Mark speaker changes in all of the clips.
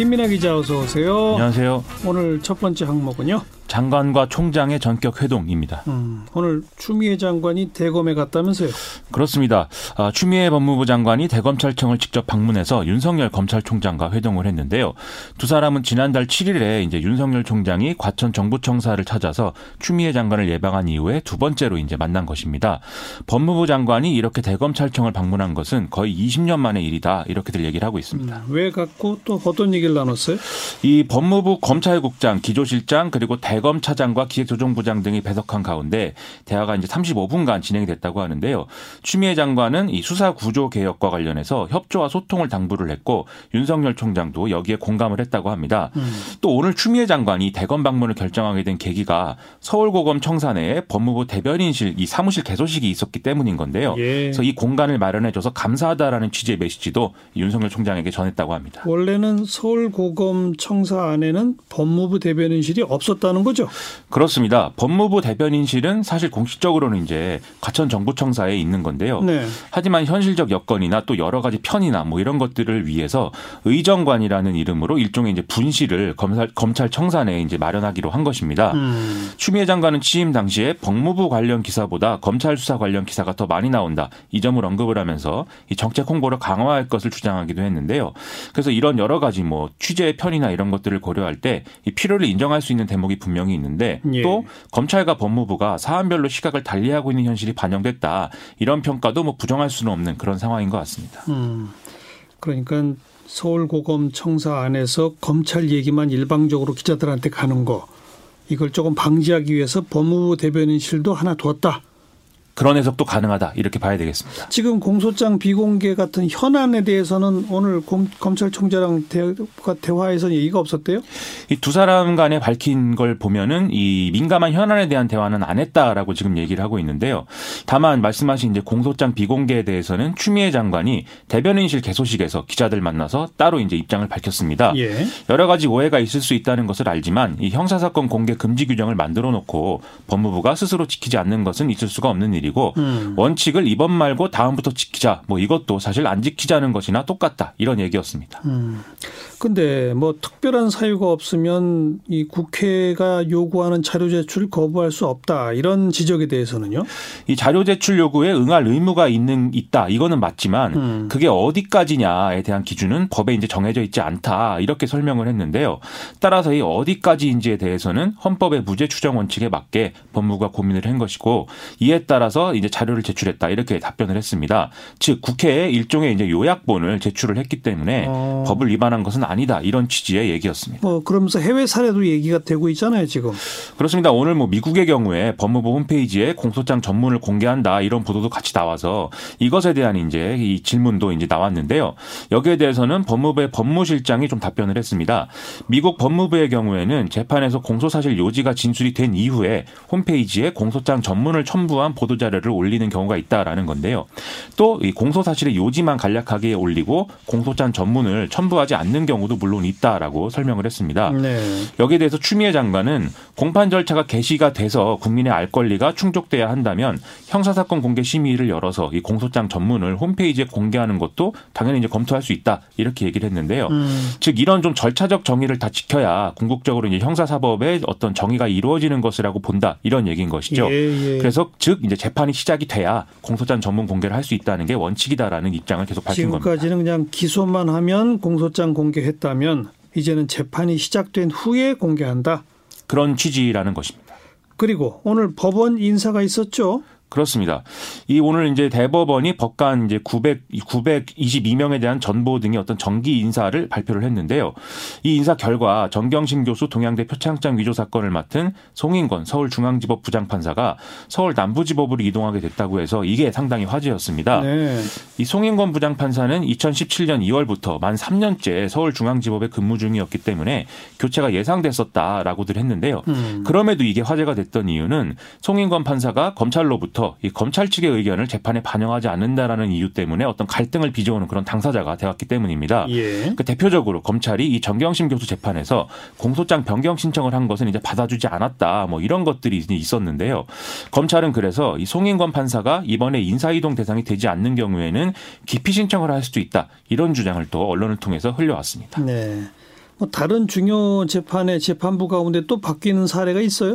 Speaker 1: 김민아 기자 어서 오세요.
Speaker 2: 안녕하세요.
Speaker 1: 오늘 첫 번째 항목은요.
Speaker 2: 장관과 총장의 전격 회동입니다.
Speaker 1: 음, 오늘 추미애 장관이 대검에 갔다면서요?
Speaker 2: 그렇습니다. 아, 추미애 법무부 장관이 대검찰청을 직접 방문해서 윤석열 검찰총장과 회동을 했는데요. 두 사람은 지난달 7일에 이제 윤석열 총장이 과천 정부청사를 찾아서 추미애 장관을 예방한 이후에 두 번째로 이제 만난 것입니다. 법무부 장관이 이렇게 대검찰청을 방문한 것은 거의 20년 만의 일이다 이렇게들 얘기를 하고 있습니다.
Speaker 1: 음, 왜 갔고 또 어떤 얘기를 나눴어요?
Speaker 2: 이 법무부 검찰국장, 기조실장 그리고 대 대검 차장과 기획조정부장 등이 배석한 가운데 대화가 이제 35분간 진행이 됐다고 하는데요. 추미애 장관은 이 수사 구조 개혁과 관련해서 협조와 소통을 당부를 했고 윤석열 총장도 여기에 공감을 했다고 합니다. 음. 또 오늘 추미애 장관이 대검 방문을 결정하게 된 계기가 서울고검 청사내에 법무부 대변인실 이 사무실 개소식이 있었기 때문인 건데요. 예. 그래서 이 공간을 마련해줘서 감사하다라는 취지의 메시지도 윤석열 총장에게 전했다고 합니다.
Speaker 1: 원래는 서울고검 청사 안에는 법무부 대변인실이 없었다는 거 거죠?
Speaker 2: 그렇습니다. 법무부 대변인실은 사실 공식적으로는 이제 과천 정부청사에 있는 건데요. 네. 하지만 현실적 여건이나 또 여러 가지 편이나 뭐 이런 것들을 위해서 의정관이라는 이름으로 일종의 이제 분실을 검찰 검찰청사 내에 이제 마련하기로 한 것입니다. 음. 추미애 장관은 취임 당시에 법무부 관련 기사보다 검찰 수사 관련 기사가 더 많이 나온다 이 점을 언급을 하면서 이 정책 홍보를 강화할 것을 주장하기도 했는데요. 그래서 이런 여러 가지 뭐 취재의 편이나 이런 것들을 고려할 때 이 필요를 인정할 수 있는 대목이 분명. 분명히 있는데 예. 또 검찰과 법무부가 사안별로 시각을 달리하고 있는 현실이 반영됐다 이런 평가도 뭐 부정할 수는 없는 그런 상황인 것 같습니다. 음,
Speaker 1: 그러니까 서울고검 청사 안에서 검찰 얘기만 일방적으로 기자들한테 가는 거 이걸 조금 방지하기 위해서 법무부 대변인실도 하나 두었다.
Speaker 2: 그런 해석도 가능하다 이렇게 봐야 되겠습니다.
Speaker 1: 지금 공소장 비공개 같은 현안에 대해서는 오늘 공, 검찰총장랑 대화에서 얘기가 없었대요?
Speaker 2: 이 두 사람 간에 밝힌 걸 보면은 이 민감한 현안에 대한 대화는 안 했다라고 지금 얘기를 하고 있는데요. 다만 말씀하신 이제 공소장 비공개에 대해서는 추미애 장관이 대변인실 개소식에서 기자들 만나서 따로 이제 입장을 밝혔습니다. 예. 여러 가지 오해가 있을 수 있다는 것을 알지만 이 형사사건 공개 금지 규정을 만들어 놓고 법무부가 스스로 지키지 않는 것은 있을 수가 없는 일이고 일이고 음. 원칙을 이번 말고 다음부터 지키자 뭐 이것도 사실 안 지키자는 것이나 똑같다 이런 얘기였습니다. 음.
Speaker 1: 근데 뭐 특별한 사유가 없으면 이 국회가 요구하는 자료 제출 거부할 수 없다 이런 지적에 대해서는요?
Speaker 2: 이 자료 제출 요구에 응할 의무가 있는 있다 이거는 맞지만 음. 그게 어디까지냐에 대한 기준은 법에 이제 정해져 있지 않다 이렇게 설명을 했는데요. 따라서 이 어디까지인지에 대해서는 헌법의 무죄 추정 원칙에 맞게 법무부가 고민을 한 것이고 이에 따라서 이제 자료를 제출했다 이렇게 답변을 했습니다. 즉 국회에 일종의 이제 요약본을 제출을 했기 때문에 어. 법을 위반한 것은 아니다 이런 취지의 얘기였습니다.
Speaker 1: 뭐 그러면서 해외 사례도 얘기가 되고 있잖아요 지금.
Speaker 2: 그렇습니다. 오늘 뭐 미국의 경우에 법무부 홈페이지에 공소장 전문을 공개한다 이런 보도도 같이 나와서 이것에 대한 이제 이 질문도 이제 나왔는데요. 여기에 대해서는 법무부의 법무실장이 좀 답변을 했습니다. 미국 법무부의 경우에는 재판에서 공소 사실 요지가 진술이 된 이후에 홈페이지에 공소장 전문을 첨부한 보도 자료를 올리는 경우가 있다라는 건데요. 또이 공소 사실의 요지만 간략하게 올리고 공소장 전문을 첨부하지 않는 경우 경우도 물론 있다라고 설명을 했습니다. 네. 여기에 대해서 추미애 장관은 공판 절차가 개시가 돼서 국민의 알 권리가 충족돼야 한다면 형사사건 공개 심의를 열어서 이 공소장 전문을 홈페이지에 공개하는 것도 당연히 이제 검토할 수 있다 이렇게 얘기를 했는데요. 음. 즉 이런 좀 절차적 정의를 다 지켜야 궁극적으로 이제 형사사법의 어떤 정의가 이루어지는 것이라고 본다 이런 얘기인 것이죠. 예, 예. 그래서 즉 이제 재 판이 시작이 돼야 공소장 전문 공개를 할 수 있다는 게 원칙이다라는 입장을 계속 밝힌
Speaker 1: 지금까지는
Speaker 2: 겁니다.
Speaker 1: 지금까지는 그냥 기소만 하면 공소장 공개 했다면 이제는 재판이 시작된 후에 공개한다.
Speaker 2: 그런 취지라는 것입니다.
Speaker 1: 그리고 오늘 법원 인사가 있었죠.
Speaker 2: 그렇습니다. 이 오늘 이제 대법원이 법관 이제 900 922명에 대한 전보 등의 어떤 정기 인사를 발표를 했는데요. 이 인사 결과 정경심 교수 동양대 표창장 위조 사건을 맡은 송인권 서울중앙지법 부장판사가 서울 남부지법으로 이동하게 됐다고 해서 이게 상당히 화제였습니다. 네. 이 송인권 부장판사는 2017년 2월부터 만 3년째 서울중앙지법에 근무 중이었기 때문에 교체가 예상됐었다라고들 했는데요. 음. 그럼에도 이게 화제가 됐던 이유는 송인권 판사가 검찰로부터 때부터 이 검찰 측의 의견을 재판에 반영하지 않는다라는 이유 때문에 어떤 갈등을 빚어오는 그런 당사자가 되었기 때문입니다. 예. 그 대표적으로 검찰이 이 정경심 교수 재판에서 공소장 변경 신청을 한 것은 이제 받아주지 않았다 뭐 이런 것들이 있었는데요. 검찰은 그래서 이 송인권 판사가 이번에 인사이동 대상이 되지 않는 경우에는 기피 신청을 할 수도 있다 이런 주장을 또 언론을 통해서 흘려왔습니다. 네.
Speaker 1: 뭐 다른 중요 재판의 재판부 가운데 또 바뀌는 사례가 있어요?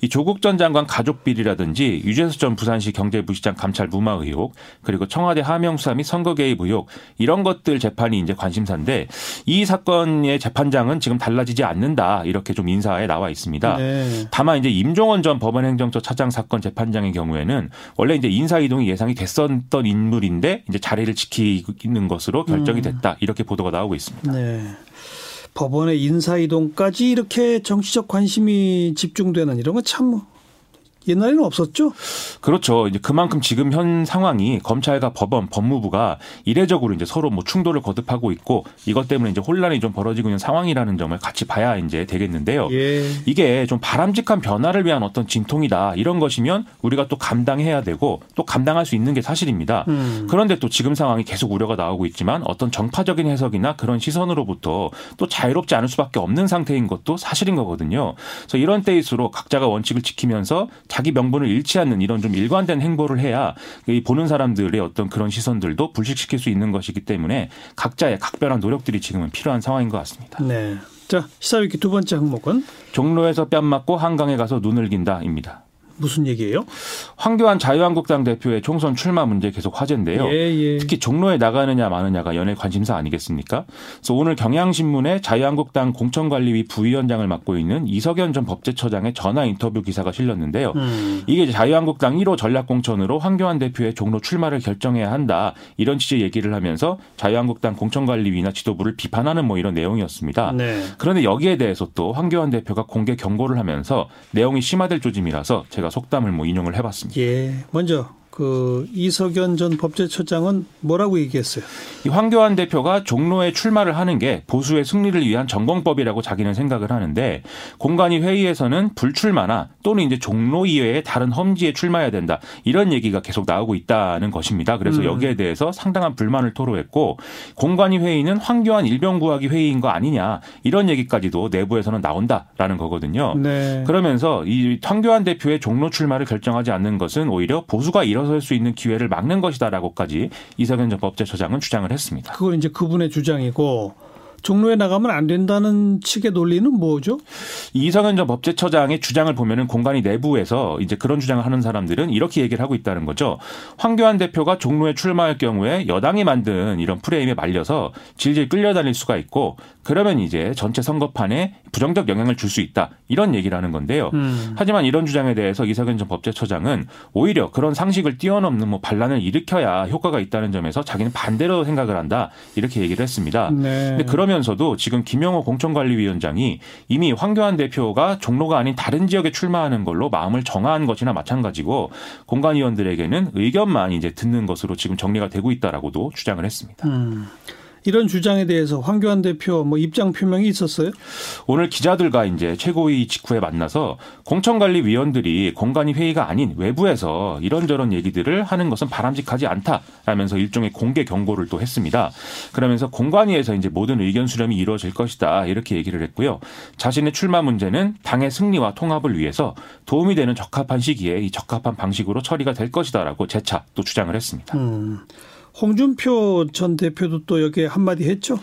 Speaker 2: 이 조국 전 장관 가족 비리라든지 유재수 전 부산시 경제부시장 감찰 무마 의혹 그리고 청와대 하명 수사 및 선거 개입 의혹 이런 것들 재판이 이제 관심사인데 이 사건의 재판장은 지금 달라지지 않는다 이렇게 좀 인사에 나와 있습니다. 네. 다만 이제 임종원 전 법원행정처 차장 사건 재판장의 경우에는 원래 이제 인사 이동이 예상이 됐었던 인물인데 이제 자리를 지키는 것으로 결정이 음. 됐다 이렇게 보도가 나오고 있습니다. 네.
Speaker 1: 법원의 인사이동까지 이렇게 정치적 관심이 집중되는 이런 건 참 옛날에는 없었죠?
Speaker 2: 그렇죠. 이제 그만큼 지금 현 상황이 검찰과 법원, 법무부가 이례적으로 이제 서로 뭐 충돌을 거듭하고 있고 이것 때문에 이제 혼란이 좀 벌어지고 있는 상황이라는 점을 같이 봐야 이제 되겠는데요. 예. 이게 좀 바람직한 변화를 위한 어떤 진통이다 이런 것이면 우리가 또 감당해야 되고 또 감당할 수 있는 게 사실입니다. 음. 그런데 또 지금 상황이 계속 우려가 나오고 있지만 어떤 정파적인 해석이나 그런 시선으로부터 또 자유롭지 않을 수밖에 없는 상태인 것도 사실인 거거든요. 그래서 이런 때일수록 각자가 원칙을 지키면서 자기 명분을 잃지 않는 이런 좀 일관된 행보를 해야 이 보는 사람들의 어떤 그런 시선들도 불식시킬 수 있는 것이기 때문에 각자의 각별한 노력들이 지금은 필요한 상황인 것 같습니다.
Speaker 1: 네. 자, 시사위키 두 번째 항목은
Speaker 2: 종로에서 뺨 맞고 한강에 가서 눈을 긴다입니다.
Speaker 1: 무슨 얘기예요?
Speaker 2: 황교안 자유한국당 대표의 총선 출마 문제 계속 화제인데요. 예, 예. 특히 종로에 나가느냐 마느냐가 연예 관심사 아니겠습니까? 그래서 오늘 경향신문에 자유한국당 공천관리위 부위원장을 맡고 있는 이석연 전 법제처장의 전화 인터뷰 기사가 실렸는데요. 음. 이게 자유한국당 1호 전략공천으로 황교안 대표의 종로 출마를 결정해야 한다. 이런 취지의 얘기를 하면서 자유한국당 공천관리위나 지도부를 비판하는 뭐 이런 내용이었습니다. 네. 그런데 여기에 대해서 또 황교안 대표가 공개 경고를 하면서 내용이 심화될 조짐이라서 제가 제가 속담을 뭐 인용을 해봤습니다.
Speaker 1: 예, 먼저 그 이석연 전 법제처장은 뭐라고 얘기했어요?
Speaker 2: 이 황교안 대표가 종로에 출마를 하는 게 보수의 승리를 위한 전공법이라고 자기는 생각을 하는데 공관위 회의에서는 불출마나 또는 이제 종로 이외의 다른 험지에 출마해야 된다 이런 얘기가 계속 나오고 있다는 것입니다. 그래서 음. 여기에 대해서 상당한 불만을 토로했고 공관위 회의는 황교안 일병 구하기 회의인 거 아니냐 이런 얘기까지도 내부에서는 나온다라는 거거든요. 네. 그러면서 이 황교안 대표의 종로 출마를 결정하지 않는 것은 오히려 보수가 일어 일어설 수 있는 기회를 막는 것이다라고까지 이석연 전 법제처장은 주장을 했습니다.
Speaker 1: 그건 이제 그분의 주장이고 종로에 나가면 안 된다는 측의 논리는 뭐죠?
Speaker 2: 이성현 전 법제처장의 주장을 보면은 공간이 내부에서 이제 그런 주장을 하는 사람들은 이렇게 얘기를 하고 있다는 거죠. 황교안 대표가 종로에 출마할 경우에 여당이 만든 이런 프레임에 말려서 질질 끌려다닐 수가 있고 그러면 이제 전체 선거판에 부정적 영향을 줄 수 있다 이런 얘기를 하는 건데요. 음. 하지만 이런 주장에 대해서 이석연 전 법제처장은 오히려 그런 상식을 뛰어넘는 뭐 반란을 일으켜야 효과가 있다는 점에서 자기는 반대로 생각을 한다 이렇게 얘기를 했습니다. 네. 근데 그러면 서도 지금 김영호 공천관리위원장이 이미 황교안 대표가 종로가 아닌 다른 지역에 출마하는 걸로 마음을 정한 것이나 마찬가지고 공관위원들에게는 의견만 이제 듣는 것으로 지금 정리가 되고 있다라고도 주장을 했습니다. 음.
Speaker 1: 이런 주장에 대해서 황교안 대표 뭐 입장 표명이 있었어요?
Speaker 2: 오늘 기자들과 이제 최고위 직후에 만나서 공천관리위원들이 공관위 회의가 아닌 외부에서 이런저런 얘기들을 하는 것은 바람직하지 않다라면서 일종의 공개 경고를 또 했습니다. 그러면서 공관위에서 이제 모든 의견 수렴이 이루어질 것이다 이렇게 얘기를 했고요. 자신의 출마 문제는 당의 승리와 통합을 위해서 도움이 되는 적합한 시기에 이 적합한 방식으로 처리가 될 것이다라고 재차 또 주장을 했습니다. 음.
Speaker 1: 홍준표 전 대표도 또 여기에 한마디 했죠?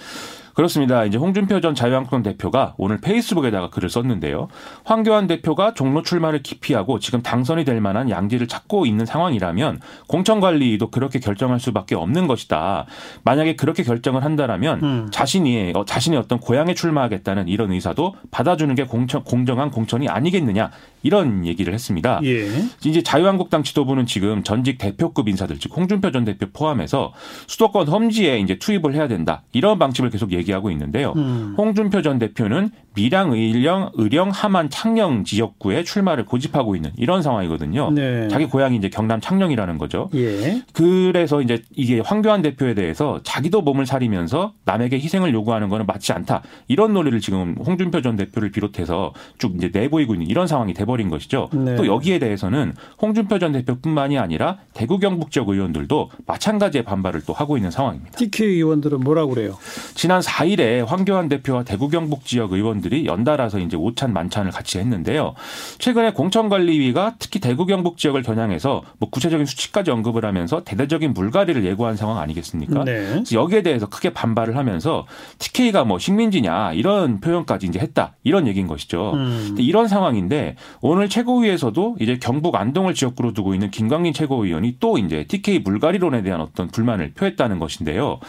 Speaker 2: 그렇습니다. 이제 홍준표 전 자유한국당 대표가 오늘 페이스북에다가 글을 썼는데요. 황교안 대표가 종로 출마를 기피하고 지금 당선이 될 만한 양지를 찾고 있는 상황이라면 공천관리도 그렇게 결정할 수밖에 없는 것이다. 만약에 그렇게 결정을 한다라면 음. 자신이 어, 자신의 어떤 고향에 출마하겠다는 이런 의사도 받아주는 게 공천, 공정한 공천이 아니겠느냐 이런 얘기를 했습니다. 예. 이제 자유한국당 지도부는 지금 전직 대표급 인사들 즉 홍준표 전 대표 포함해서 수도권 험지에 이제 투입을 해야 된다 이런 방침을 계속 얘기. 얘기하고 있는데요. 음. 홍준표 전 대표는 밀양, 의령, 의령, 함안, 창녕 지역구에 출마를 고집하고 있는 이런 상황이거든요. 네. 자기 고향이 이제 경남 창녕이라는 거죠. 예. 그래서 이제 이게 황교안 대표에 대해서 자기도 몸을 사리면서 남에게 희생을 요구하는 것은 맞지 않다. 이런 논리를 지금 홍준표 전 대표를 비롯해서 쭉 이제 내보이고 있는 이런 상황이 돼버린 것이죠. 네. 또 여기에 대해서는 홍준표 전 대표뿐만이 아니라 대구 경북 지역 의원들도 마찬가지의 반발을 또 하고 있는 상황입니다.
Speaker 1: TK 의원들은 뭐라고 그래요?
Speaker 2: 지난 4 4일에 황교안 대표와 대구 경북 지역 의원들이 연달아서 이제 오찬 만찬을 같이 했는데요. 최근에 공천관리위가 특히 대구 경북 지역을 겨냥해서 뭐 구체적인 수치까지 언급을 하면서 대대적인 물갈이를 예고한 상황 아니겠습니까?
Speaker 1: 네.
Speaker 2: 그래서 여기에 대해서 크게 반발을 하면서 TK가 뭐 식민지냐 이런 표현까지 이제 했다 이런 얘기인 것이죠.
Speaker 1: 음.
Speaker 2: 이런 상황인데 오늘 최고위에서도 이제 경북 안동을 지역구로 두고 있는 김광진 최고위원이 또 이제 TK 물갈이론에 대한 어떤 불만을 표했다는 것인데요.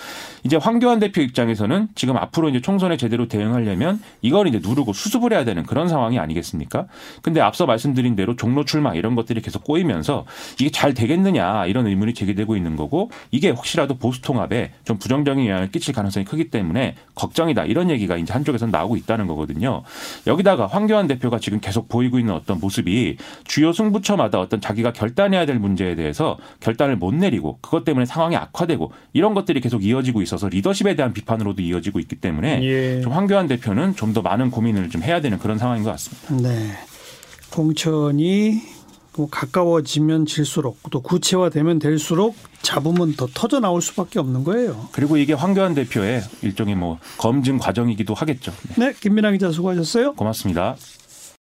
Speaker 2: 이제 황교안 대표 입장에서는 지금 앞으로 이제 총선에 제대로 대응하려면 이걸 이제 누르고 수습을 해야 되는 그런 상황이 아니겠습니까? 근데 앞서 말씀드린 대로 종로 출마 이런 것들이 계속 꼬이면서 이게 잘 되겠느냐 이런 의문이 제기되고 있는 거고 이게 혹시라도 보수 통합에 좀 부정적인 영향을 끼칠 가능성이 크기 때문에 걱정이다 이런 얘기가 이제 한쪽에서 나오고 있다는 거거든요. 여기다가 황교안 대표가 지금 계속 보이고 있는 어떤 모습이 주요 승부처마다 어떤 자기가 결단해야 될 문제에 대해서 결단을 못 내리고 그것 때문에 상황이 악화되고 이런 것들이 계속 이어지고 있어서 리더십에 대한 비판으로도 이어지 고 있기 때문에
Speaker 1: 예.
Speaker 2: 좀 황교안 대표는 좀 더 많은 고민을 좀 해야 되는 그런 상황인 것 같습니다.
Speaker 1: 네. 공천이 뭐 가까워지면 질수록 또 구체화되면 될수록 잡으면 더 터져 나올 수밖에 없는 거예요.
Speaker 2: 그리고 이게 황교안 대표의 일종의 뭐 검증 과정이기도 하겠죠. 네,
Speaker 1: 네, 김민아 기자 수고하셨어요.
Speaker 2: 고맙습니다.